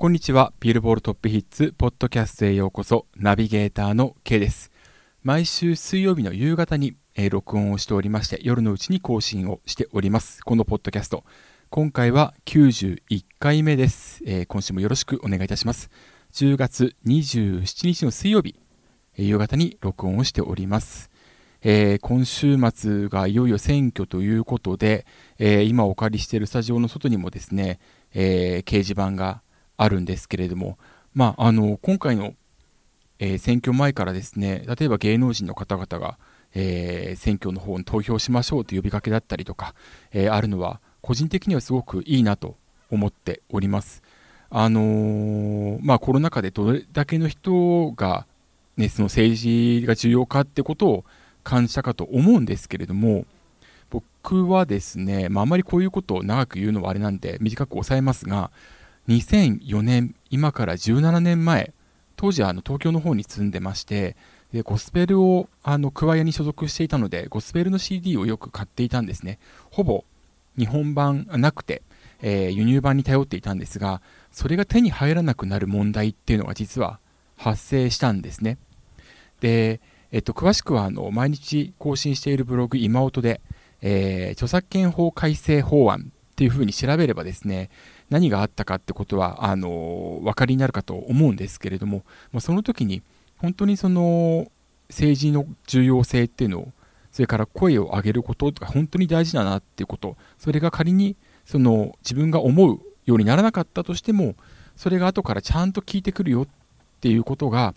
こんにちは。ビルボールトップヒッツ、ポッドキャストへようこそ、ナビゲーターの K です。毎週水曜日の夕方に、えー、録音をしておりまして、夜のうちに更新をしております。このポッドキャスト。今回は91回目です。えー、今週もよろしくお願いいたします。10月27日の水曜日、え、夕方に録音をしております。えー、今週末がいよいよ選挙ということで、えー、今お借りしているスタジオの外にもですね、えー、掲示板があるんですけれども、まあ、あの今回の、えー、選挙前からですね例えば芸能人の方々が、えー、選挙の方に投票しましょうという呼びかけだったりとか、えー、あるのは個人的にはすごくいいなと思っております。あの、まあ、コロナ禍でどれだけの人が、ね、その政治が重要かってことを感じたかと思うんですけれども僕はですね、まあ、あまりこういうことを長く言うのはあれなんで短く抑えますが2004年、今から17年前、当時はあの東京の方に住んでまして、でゴスペルをあのクワイアに所属していたので、ゴスペルの CD をよく買っていたんですね。ほぼ日本版なくて、えー、輸入版に頼っていたんですが、それが手に入らなくなる問題っていうのが実は発生したんですね。で、えっと、詳しくはあの毎日更新しているブログ今音で、えー、著作権法改正法案っていうふうに調べればですね、何があったかってことはあのお分かりになるかと思うんですけれども、まあ、その時に本当にその政治の重要性っていうのをそれから声を上げることが本当に大事だなっていうことそれが仮にその自分が思うようにならなかったとしてもそれが後からちゃんと聞いてくるよっていうことが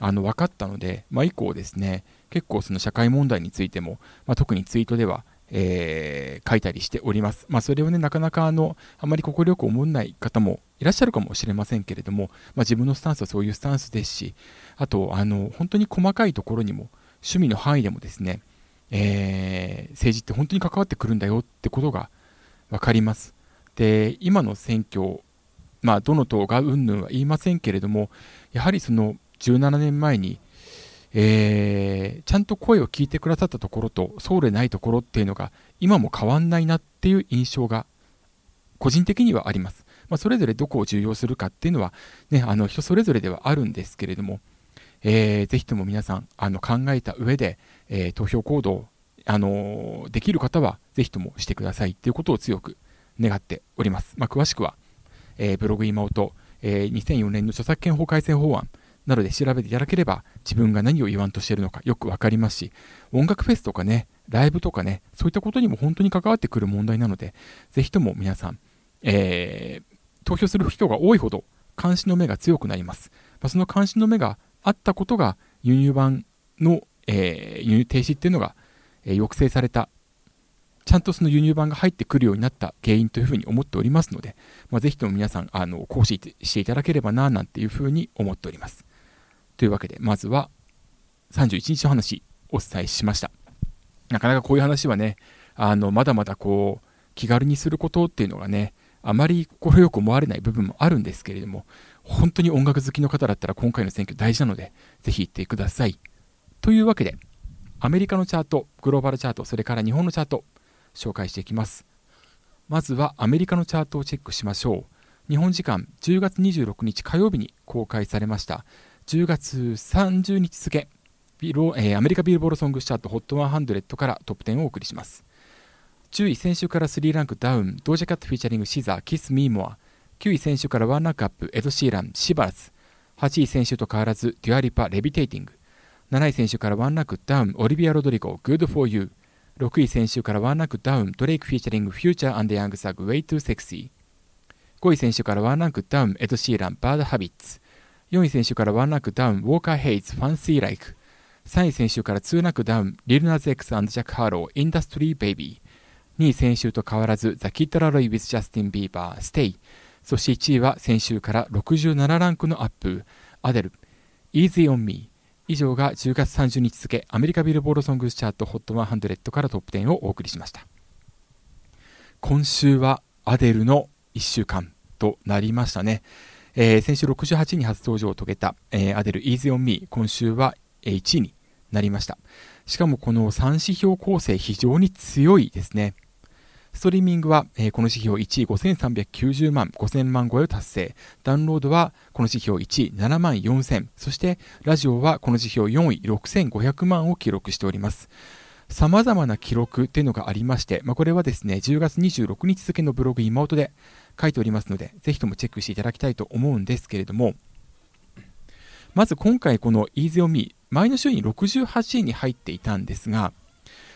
あの分かったので、まあ、以降ですね結構その社会問題についても、まあ、特にツイートではえー、書いたりしております。まあ、それをね、なかなかあの、あまり快く思わない方もいらっしゃるかもしれませんけれども、まあ、自分のスタンスはそういうスタンスですし、あと、あの、本当に細かいところにも、趣味の範囲でもですね、えー、政治って本当に関わってくるんだよってことが分かります。で、今の選挙、まあ、どの党がうんぬんは言いませんけれども、やはりその17年前に、えー、ちゃんと声を聞いてくださったところとそうでないところっていうのが今も変わんないなっていう印象が個人的にはあります。まあ、それぞれどこを重要するかっていうのは、ね、あの人それぞれではあるんですけれども、えー、ぜひとも皆さんあの考えた上で、えー、投票行動、あのできる方はぜひともしてくださいということを強く願っております。まあ、詳しくは、えー、ブログ今音、えー、2004年の著作権法改正法案、なので調べていただければ自分が何を言わんとしているのかよくわかりますし、音楽フェスとかね、ライブとかね、そういったことにも本当に関わってくる問題なので、ぜひとも皆さん、えー、投票する人が多いほど監視の目が強くなります。まあ、その監視の目があったことが輸入版の、えー、輸入停止っていうのが、えー、抑制されたちゃんとその輸入版が入ってくるようになった原因というふうに思っておりますので、まあ、ぜひとも皆さん、あの、講師していただければな、なんていうふうに思っております。というわけで、まずは31日の話、お伝えしました。なかなかこういう話はね、あの、まだまだこう、気軽にすることっていうのがね、あまり快く思われない部分もあるんですけれども、本当に音楽好きの方だったら今回の選挙大事なので、ぜひ行ってください。というわけで、アメリカのチャート、グローバルチャート、それから日本のチャート、紹介していきます。まずはアメリカのチャートをチェックしましょう。日本時間10月26日火曜日に公開されました10月30日付ビロ、えー、アメリカビルボードソングチャート HOT100 からトップ10をお送りします。10位先週から3ランクダウンドージャキャット featuring シザー Kiss Me More 9位先週から1ランクアップエド・シーラン Shivers 8位先週と変わらずデュアリパ Levitating 7位先週から1ランクダウンオリビア・ロドリゴ Good for You 6位先週から1ランクダウンドレイク featuring フューチャーヤングサグ Way Too Sexy 5位先週から1ランクダウンエド・シーラン Bad Habits 4位先週から1ランクダウン、ウォーカー・ヘイズ、 Fancy Like。3位先週から2ランクダウン、リルナズ・エクスジャック・ハロー、 Industry Baby。2位先週と変わらず、ザ・キッド・ラロイ・ウィズ・ジャスティン・ビーバー、 Stay。そして1位は先週から67ランクのアップ、アデル、Easy on Me。以上が10月30日付、アメリカビルボードソングスチャート HOT100 からトップ10をお送りしました。今週はアデルの1週間となりましたね。えー、先週68位に初登場を遂げた、えー、アデル Easy on Me 今週は1位になりましたしかもこの3指標構成非常に強いですねストリーミングは、えー、この指標1位5390万、5000万超えを達成。ダウンロードはこの指標1位7万4000。そしてラジオはこの指標4位6500万を記録しております。様々な記録っていうのがありまして、まあ、これはですね、10月26日付のブログ今音で書いておりますので、ぜひともチェックしていただきたいと思うんですけれども、まず今回この Easy on Me、前の週に68位に入っていたんですが、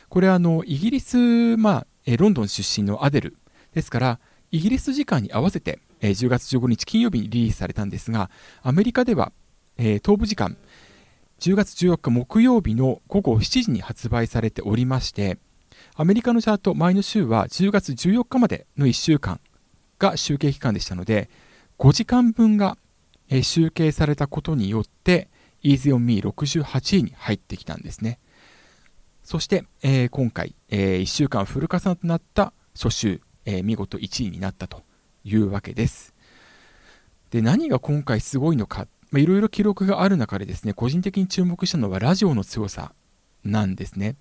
これはあの、イギリス、まあ、えロンドン出身のアデルですから、イギリス時間に合わせて、え10月15日金曜日にリリースされたんですが、アメリカでは、え東部時間、10月14日木曜日の午後7時に発売されておりまして、アメリカのチャート前の週は10月14日までの1週間が集計期間でしたので、5時間分が集計されたことによって、Easy on Me68 位に入ってきたんですね。そして、えー、今回、えー、1週間フル加算となった初週、えー、見事1位になったというわけです。で、何が今回すごいのか、いろいろ記録がある中でですね、個人的に注目したのはラジオの強さなんですね。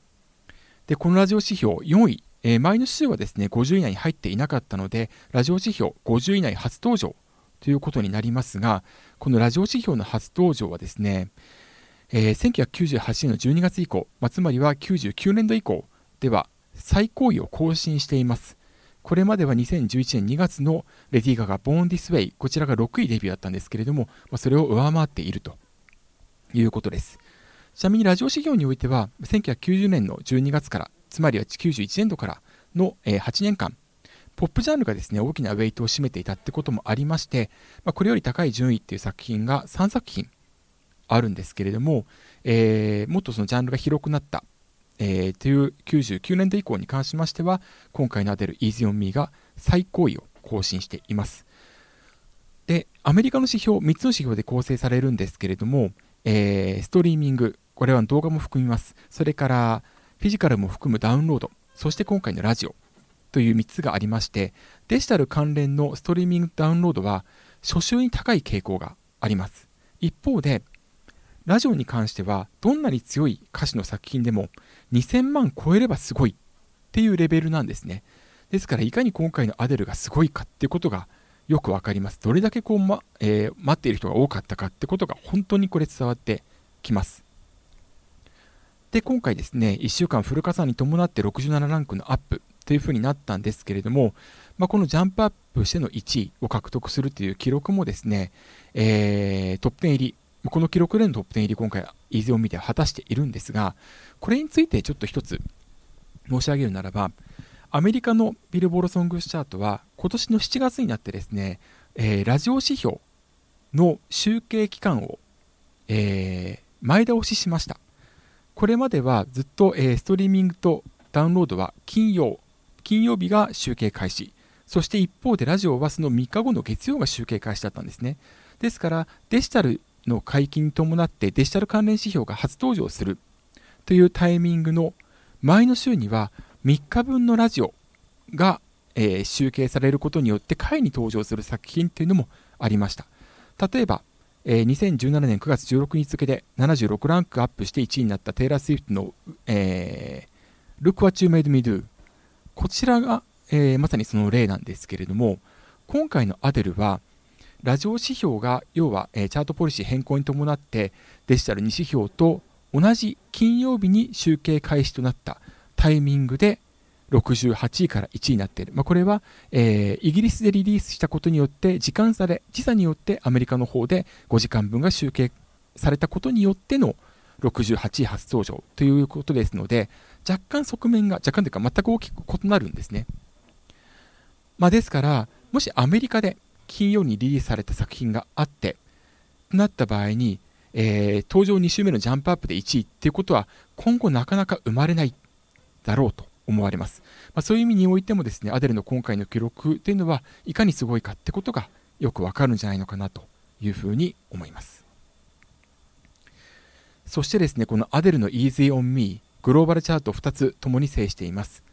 で、このラジオ指標4位、えー、前の週はですね、50位以内に入っていなかったので、ラジオ指標50位以内初登場ということになりますが、このラジオ指標の初登場はですね、えー、1998年の12月以降、まあ、つまりは99年度以降では最高位を更新しています。これまでは2011年2月のレディー・ガガ、ボーン・ディス・ウェイ、こちらが6位デビューだったんですけれども、まあ、それを上回っているということです。ちなみにラジオ指標においては、1990年の12月から、つまりは91年度からの8年間、ポップジャンルがですね、大きなウェイトを占めていたってこともありまして、まあ、これより高い順位っていう作品が3作品あるんですけれども、えー、もっとそのジャンルが広くなった、えー、という99年度以降に関しましては、今回のアデル Easy on Me が最高位を更新しています。で、アメリカの指標、3つの指標で構成されるんですけれども、えー、ストリーミング、これは動画も含みます。それから、フィジカルも含むダウンロード、そして今回のラジオという3つがありまして、デジタル関連のストリーミングダウンロードは初週に高い傾向があります。一方で、ラジオに関してはどんなに強い歌詞の作品でも2000万超えればすごいっていうレベルなんですね。ですからいかに今回のアデルがすごいかっていうことがよくわかります。どれだけこう、まえー、待っている人が多かったかってことが本当にこれ伝わってきます。で今回ですね1週間フル加算に伴って67ランクのアップというふうになったんですけれども、まあ、このジャンプアップしての1位を獲得するという記録もですね、えー、トップ10入りこの記録でのトップ10入り今回、 Easy on Me では果たしているんですが、これについてちょっと一つ申し上げるならば、アメリカのビルボードソングスチャートは今年の7月になってですね、えー、ラジオ指標の集計期間を、えー、前倒ししました。これまではずっと、えー、ストリーミングとダウンロードは金曜、金曜日が集計開始。そして一方でラジオはその3日後の月曜が集計開始だったんですね。ですからデジタルの解禁に伴ってデジタル関連指標が初登場する。というタイミングの前の週には3日分のラジオが、えー、集計されることによって下位に登場する作品というのもありました。例えば、えー、2017年9月16日付で76ランクアップして1位になったテイラー・スウィフトの、えー、Look What You Made Me Do こちらが、えー、まさにその例なんですけれども今回のアデルはラジオ指標が要は、え、チャートポリシー変更に伴ってデジタル2指標と同じ金曜日に集計開始となったタイミングで68位から1位になっている、まあ、これは、えー、イギリスでリリースしたことによって時間差で時差によってアメリカの方で5時間分が集計されたことによっての68位初登場ということですので若干側面が若干というか全く大きく異なるんですね、まあ、ですからもしアメリカで金曜にリリースされた作品があってとなった場合に、えー、登場2週目のジャンプアップで1位っていうことは今後なかなか生まれないだろうと思われます、まあ、そういう意味においてもですねアデルの今回の記録っていうのはいかにすごいかってことがよくわかるんじゃないのかなというふうに思います。そしてですねこのアデルの Easy on Me グローバルチャート2つともに制しています。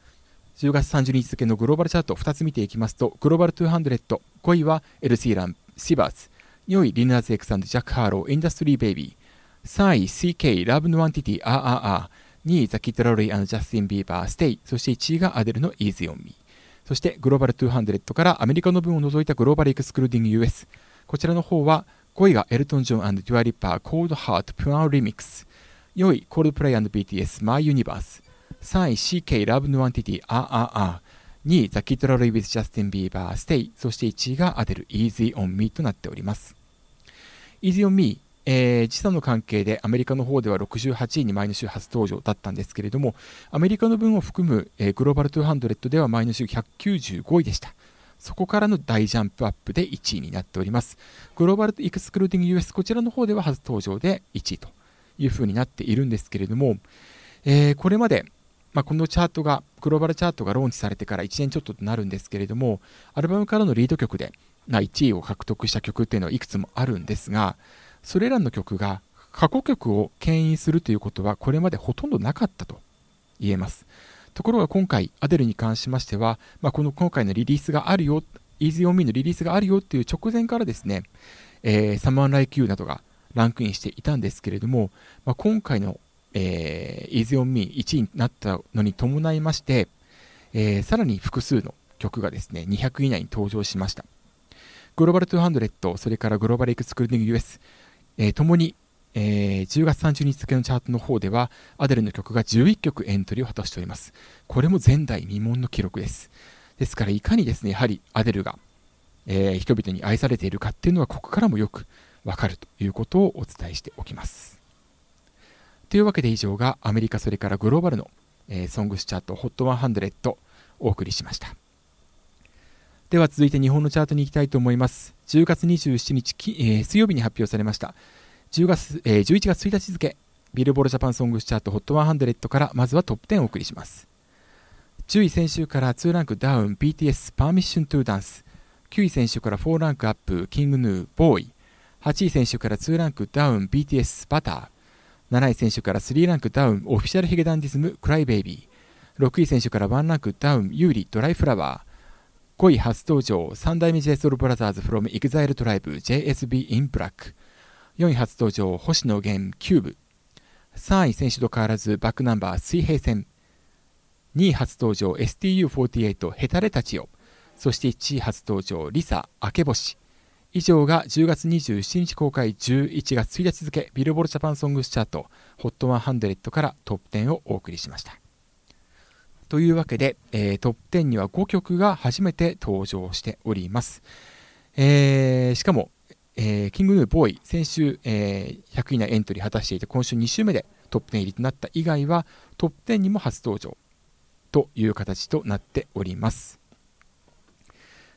10月30日付のグローバルチャート2つ見ていきますと、グローバル200、5位はエド・シーラン、 Shivers、4位リナーズ X& ジャック・ハーロー、 Industry Baby、3位 CK、 Love Nwantiti、Ah Ah Ah、2位ザ・キッド・ラロイ with ジャスティン・ビーバー、 Stay、そして1位がアデルの Easy on Me。そしてグローバル200からアメリカの分を除いたグローバルエクスクルーディング US。こちらの方は5位がエルトン・ジョンデュアリッパー、 Cold Heart、PNAU Remix。4位、コールドプレイ &BTS、 My Universe。3位、CK、 Love Nwantiti、Ah Ah Ah。2位、ザ・キッド・ラロイ with ジャスティン・ビーバー、 Stay。そして1位がアデル、Easy on Me となっております。Easy on Me、えー、時差の関係でアメリカの方では68位に前の週初登場だったんですけれども、アメリカの分を含む、えー、グローバル200では前の週195位でした。そこからの大ジャンプアップで1位になっております。グローバルエクスクルーディング US こちらの方では初登場で1位というふうになっているんですけれども、えー、これまで、まあ、このチャートが、グローバルチャートがローンチされてから1年ちょっととなるんですけれども、アルバムからのリード曲で、ま、1位を獲得した曲っていうのはいくつもあるんですが、それらの曲が過去曲を牽引するということはこれまでほとんどなかったと言えます。ところが今回、アデルに関しましては、まあ、この今回のリリースがあるよ、Easy on Me のリリースがあるよっていう直前からですね、えー、Someone Like You などがランクインしていたんですけれども、まあ、今回の、えー、Easy on Me 1位になったのに伴いまして、えー、さらに複数の曲がですね、200以内に登場しました。グローバル200、それからグローバルエクスクルーディング US、えー、ともにえー、10月30日付のチャートの方では、アデルの曲が11曲エントリーを果たしております。これも前代未聞の記録です。ですから、いかにですね、やはりアデルが、えー、人々に愛されているかっていうのは、ここからもよくわかるということをお伝えしておきます。というわけで以上がアメリカ、それからグローバルの、えー、ソングスチャート HOT100 お送りしました。では続いて日本のチャートに行きたいと思います。10月27日、えー、水曜日に発表されました。10月、えー、11月1日付、ビルボールジャパンソングスチャート HOT100 からまずはトップ10をお送りします。10位先週から2ランクダウン BTS Permission to Dance 9位先週から4ランクアップ King Gnu Boy 8位先週から2ランクダウン BTS Butter 7位先週から3ランクダウンオフィシャルヒゲダンディズム Cry Baby 6位先週から1ランクダウン優里ドライフラワー5位初登場3代目 J SOUL BROTHERS from EXILE TRIBE JSB in Black 4位初登場、星野源 Cube。3位先週と変わらずバックナンバー水平線。2位初登場 STU48 ヘタレたちよ。そして1位初登場リサ明け星。以上が10月27日公開11月1日付ビルボールジャパンソングスチャート HOT100 からトップ10をお送りしました。というわけで、えー、トップ10には5曲が初めて登場しております。えー、しかもえー、キングヌーボーイ、先週、えー、100位内エントリー果たしていて、今週2週目でトップ10入りとなった以外は、トップ10にも初登場という形となっております。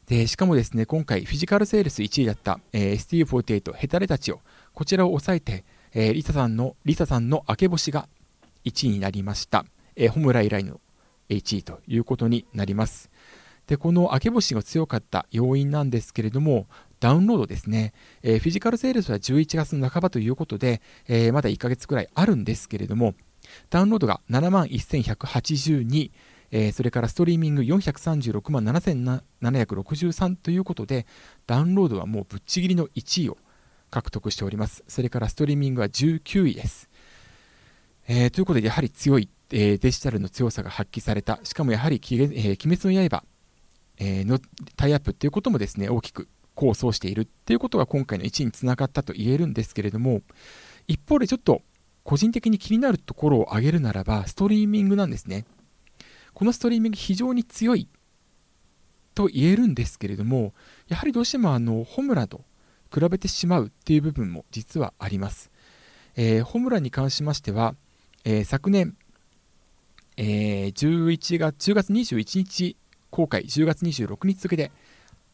でしかもですね、今回、フィジカルセールス1位だった、えー、STU48 ヘタレたちを、こちらを抑えて、えー、リサさんの、リサさんの明け星が1位になりました。えー、ホムライライの1位ということになります。で、この明け星が強かった要因なんですけれども、ダウンロードですね、えー、フィジカルセールスは11月の半ばということで、えー、まだ1ヶ月くらいあるんですけれども、ダウンロードが7万1182、えー、それからストリーミング436万7763ということで、ダウンロードはもうぶっちぎりの1位を獲得しております。それからストリーミングは19位です。えー、ということで、やはり強い、えー、デジタルの強さが発揮された、しかもやはり、えー、鬼滅の刃、えー、のタイアップということもですね、大きく構想しているっていうことが今回の1位につながったと言えるんですけれども、一方でちょっと個人的に気になるところを挙げるならば、ストリーミングなんですね。このストリーミング非常に強いと言えるんですけれども、やはりどうしてもあの、ホムラと比べてしまうっていう部分も実はあります。えー、ホムラに関しましては、えー、昨年、えー、11月、10月21日公開、10月26日付で、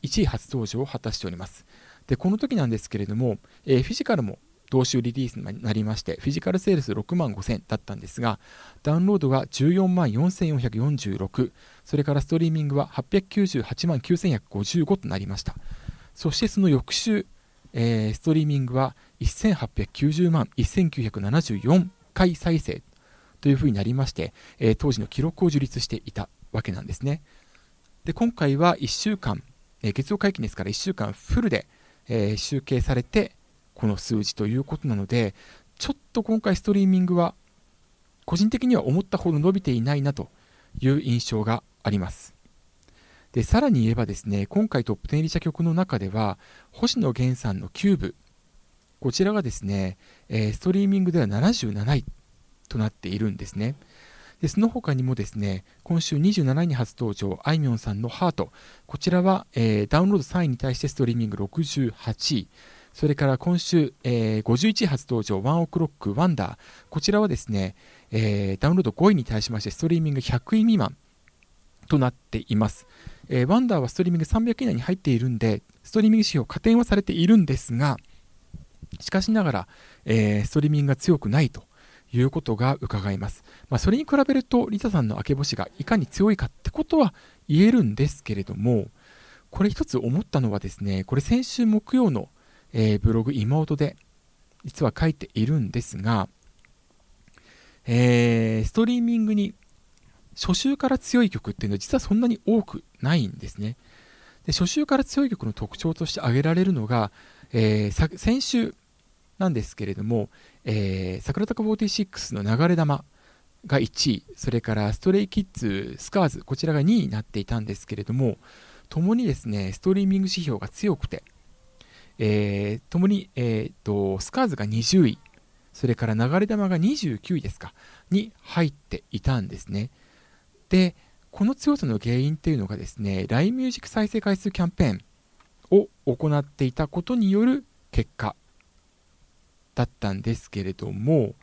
1位初登場を果たしております。で、この時なんですけれども、えー、フィジカルも同種リリースになりまして、フィジカルセールス6万5000だったんですが、ダウンロードが14万4446、それからストリーミングは898万9155となりました。そしてその翌週、えー、ストリーミングは1890万1974回再生というふうになりまして、えー、当時の記録を樹立していたわけなんですね。で今回は1週間えー、月曜会期ですから1週間フルで、え、集計されてこの数字ということなのでちょっと今回ストリーミングは個人的には思ったほど伸びていないなという印象がありますで、さらに言えばですね、今回トップ10入りした曲の中では、星野源さんのキューブ、こちらがですね、え、ストリーミングでは77位となっているんですね。でその他にもですね、今週27位に初登場、あいみょんさんのハート。こちらは、えー、ダウンロード3位に対してストリーミング68位。それから今週、えー、51位初登場、ワンオクロック Wonder。こちらはですね、えー、ダウンロード5位に対しまして、ストリーミング100位未満となっています。えー、 Wonder はストリーミング300位以内に入っているんで、ストリーミング指標加点はされているんですが、しかしながら、えー、ストリーミングが強くないということが伺えます。まあ、それに比べると、リタさんの明け星がいかに強いかってことは言えるんですけれども、これ一つ思ったのはですね、これ先週木曜の、えー、ブログ妹で実は書いているんですが、えー、ストリーミングに初週から強い曲っていうのは実はそんなに多くないんですね。で初週から強い曲の特徴として挙げられるのが、えー、先週なんですけれども、えー、桜坂46の流れ玉が1位、それからストレイキッズ、スカーズ、こちらが2位になっていたんですけれども、ともにですね、ストリーミング指標が強くて、えー、ともに、えーと、スカーズが20位、それから流れ玉が29位ですか、に入っていたんですね。で、この強さの原因っていうのがですね、LINE ミュージック再生回数キャンペーンを行っていたことによる結果だったんですけれども、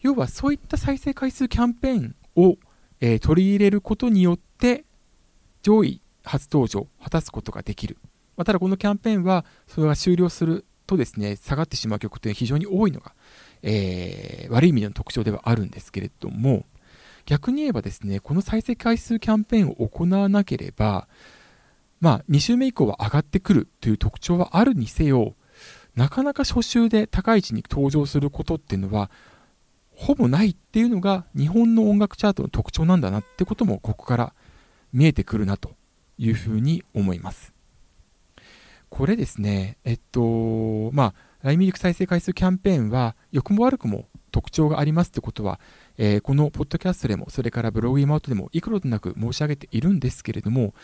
要はそういった再生回数キャンペーンを、えー、取り入れることによって、上位初登場を果たすことができる。まあ、ただこのキャンペーンは、それが終了するとですね、下がってしまう曲というのは非常に多いのが、えー、悪い意味での特徴ではあるんですけれども、逆に言えばですね、この再生回数キャンペーンを行わなければ、まあ、2週目以降は上がってくるという特徴はあるにせよ、なかなか初週で高い位置に登場することっていうのは、ほぼないっていうのが日本の音楽チャートの特徴なんだなってこともここから見えてくるなというふうに思います。これですね、えっと、まあ、ライミリク再生回数キャンペーンは良くも悪くも特徴がありますってことは、えー、このポッドキャストでも、それからブログイマウトでも幾度となく申し上げているんですけれども、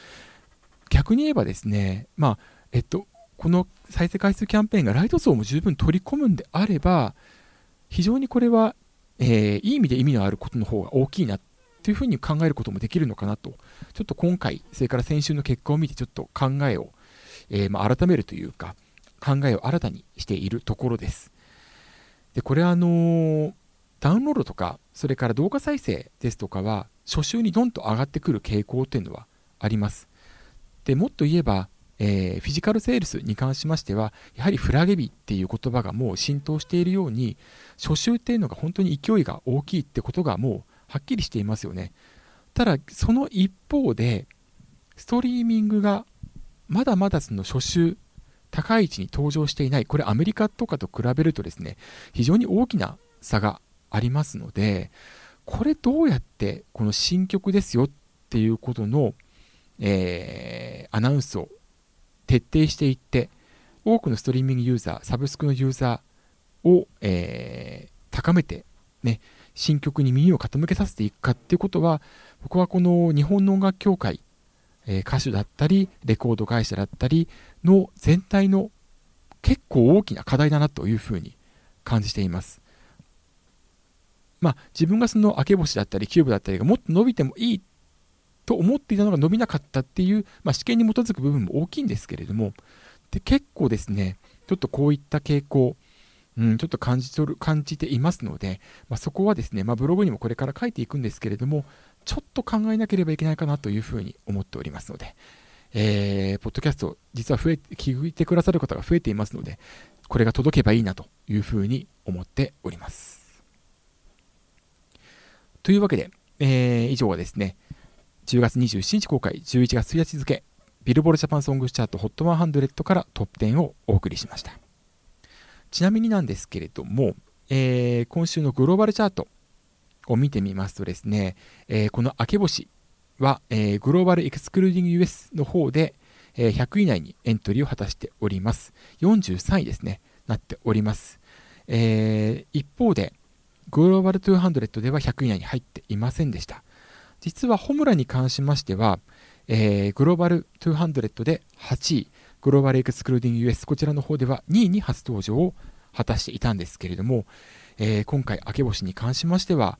逆に言えばですね、まあ、えっと、この再生回数キャンペーンがライト層も十分取り込むんであれば、非常にこれは、えー、いい意味で意味のあることの方が大きいなというふうに考えることもできるのかなと、ちょっと今回、それから先週の結果を見て、ちょっと考えを、えー、まあ、改めるというか、考えを新たにしているところです。で、これはあのー、ダウンロードとか、それから動画再生ですとかは、初週にどんと上がってくる傾向というのはあります。でもっと言えば、えー、フィジカルセールスに関しましては、やはりフラゲビっていう言葉がもう浸透しているように、初週っていうのが本当に勢いが大きいってことがもうはっきりしていますよね。ただ、その一方で、ストリーミングがまだまだその初週、高い位置に登場していない、これアメリカとかと比べるとですね、非常に大きな差がありますので、これどうやってこの新曲ですよっていうことの、えー、アナウンスを徹底していって、多くのストリーミングユーザー、サブスクのユーザーを、えー、高めて、ね、新曲に耳を傾けさせていくかっていうことは、僕はこの日本の音楽協会、え、歌手だったり、レコード会社だったりの全体の結構大きな課題だなというふうに感じています。まあ、自分がその明け星だったりキューブだったりがもっと伸びてもいいと思っていたのが伸びなかったっていう、まあ、試験に基づく部分も大きいんですけれども、で結構ですね、ちょっとこういった傾向、うん、ちょっと感じ取る感じていますので、まあ、そこはですね、まあ、ブログにもこれから書いていくんですけれども、ちょっと考えなければいけないかなというふうに思っておりますので、えー、ポッドキャスト、実は増え、聞いてくださる方が増えていますので、これが届けばいいなというふうに思っております。というわけで、えー、以上はですね、10月27日公開、11月1日付、ビルボールジャパンソングチャート HOT100 からトップ10をお送りしました。ちなみになんですけれども、えー、今週のグローバルチャートを見てみますとですね、えー、この明け星は、えー、グローバルエクスクルーディング US の方で、え100位以内にエントリーを果たしております。43位ですね、なっております。え一方で、グローバル200では100位以内に入っていませんでした。実はホムラに関しましては、えー、グローバル200で8位、グローバルエクスクルーディング US、こちらの方では2位に初登場を果たしていたんですけれども、えー、今回、明け星に関しましては、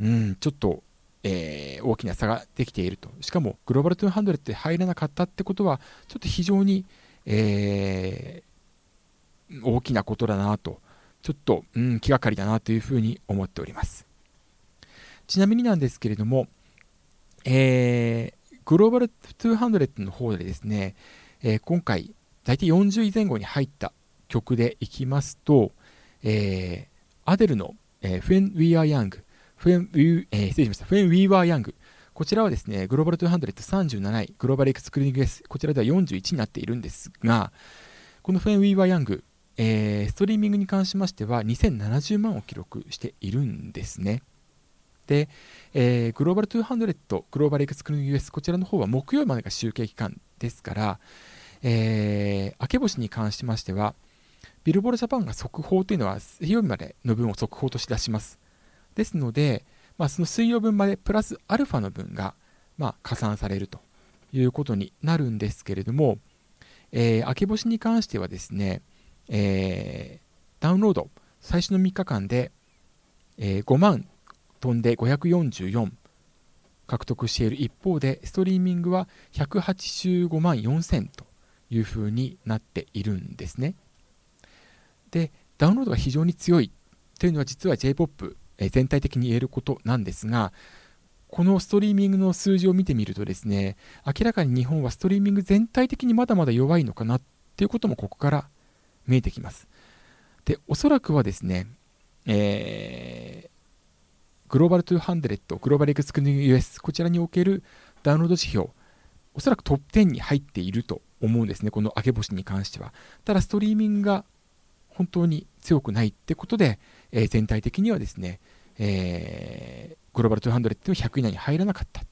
うん、ちょっと、えー、大きな差ができていると。しかも、グローバル200って入らなかったってことは、ちょっと非常に、えー、大きなことだなと、ちょっと、うん、気がかりだなというふうに思っております。ちなみになんですけれども、えー、グローバル200の方でですね、えー、今回、大体40位前後に入った曲でいきますと、えー、アデルの、えー、When We Are Young、When We,、えー、失礼しました、When We Were Young、こちらはですね、グローバル20037位、グローバルエクスクリーニング S、こちらでは41になっているんですが、この When We Were Young、えー、ストリーミングに関しましては2070万を記録しているんですね。で、えー、グローバル200、グローバルエクスクルーニング US、こちらの方は木曜までが集計期間ですから、えー、明け星に関しましては、ビルボールジャパンが速報というのは水曜日までの分を速報として出します。ですので、まあ、その水曜分までプラスアルファの分が、まあ、加算されるということになるんですけれども、えー、明け星に関してはですね、えー、ダウンロード、最初の3日間で、えー、5万飛んで544獲得している一方で、ストリーミングは185万4000というふうになっているんですね。で、ダウンロードが非常に強いというのは実は J-POP え全体的に言えることなんですが、このストリーミングの数字を見てみるとですね、明らかに日本はストリーミング全体的にまだまだ弱いのかなっていうこともここから見えてきます。で、おそらくはですね、えーグローバル200、グローバルエクスクリー US、こちらにおけるダウンロード指標、おそらくトップ10に入っていると思うんですね、この明け星に関しては。ただ、ストリーミングが本当に強くないってことで、えー、全体的にはですね、えー、グローバル200っていうのは100以内に入らなかった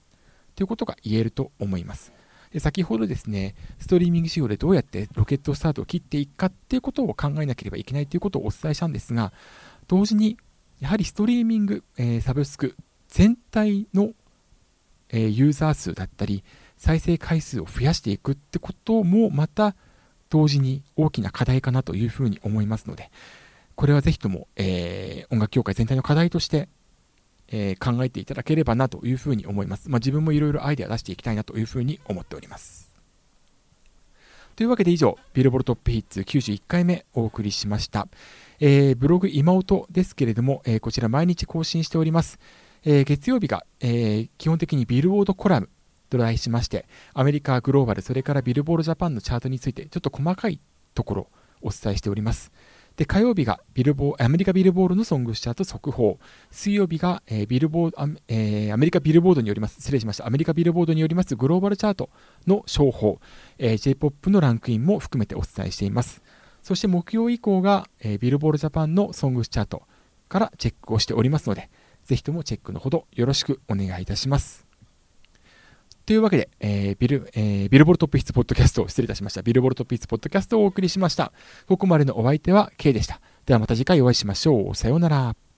ということが言えると思います。で先ほどですね、ストリーミング仕様でどうやってロケットスタートを切っていくかっていうことを考えなければいけないということをお伝えしたんですが、同時にやはりストリーミング、えー、サブスク全体の、え、ユーザー数だったり、再生回数を増やしていくってこともまた同時に大きな課題かなというふうに思いますので、これはぜひとも、えー、音楽協会全体の課題として、えー、考えていただければなというふうに思います。まあ、自分もいろいろアイデア出していきたいなというふうに思っております。というわけで以上、ビルボルトップヒッツ91回目お送りしました。えー、ブログ今音ですけれども、えー、こちら毎日更新しております。えー、月曜日が、え基本的にビルボードコラムと題しまして、アメリカグローバル、それからビルボードジャパンのチャートについて、ちょっと細かいところお伝えしております。で、火曜日がビルボアメリカビルボードのソングスチャート速報。水曜日が、えー、ビルボードア、えー、アメリカビルボードによります、失礼しました。アメリカビルボードによりますグローバルチャートの商法、えー、J-POP のランクインも含めてお伝えしています。そして木曜以降が、えー、ビルボールジャパンのソングスチャートからチェックをしておりますので、ぜひともチェックのほどよろしくお願いいたします。というわけで、えー、ビル、えー、ビルボルトップヒッツポッドキャストを失礼いたしました。ビルボルトップヒッツポッドキャストをお送りしました。ここまでのお相手は K でした。ではまた次回お会いしましょう。さようなら。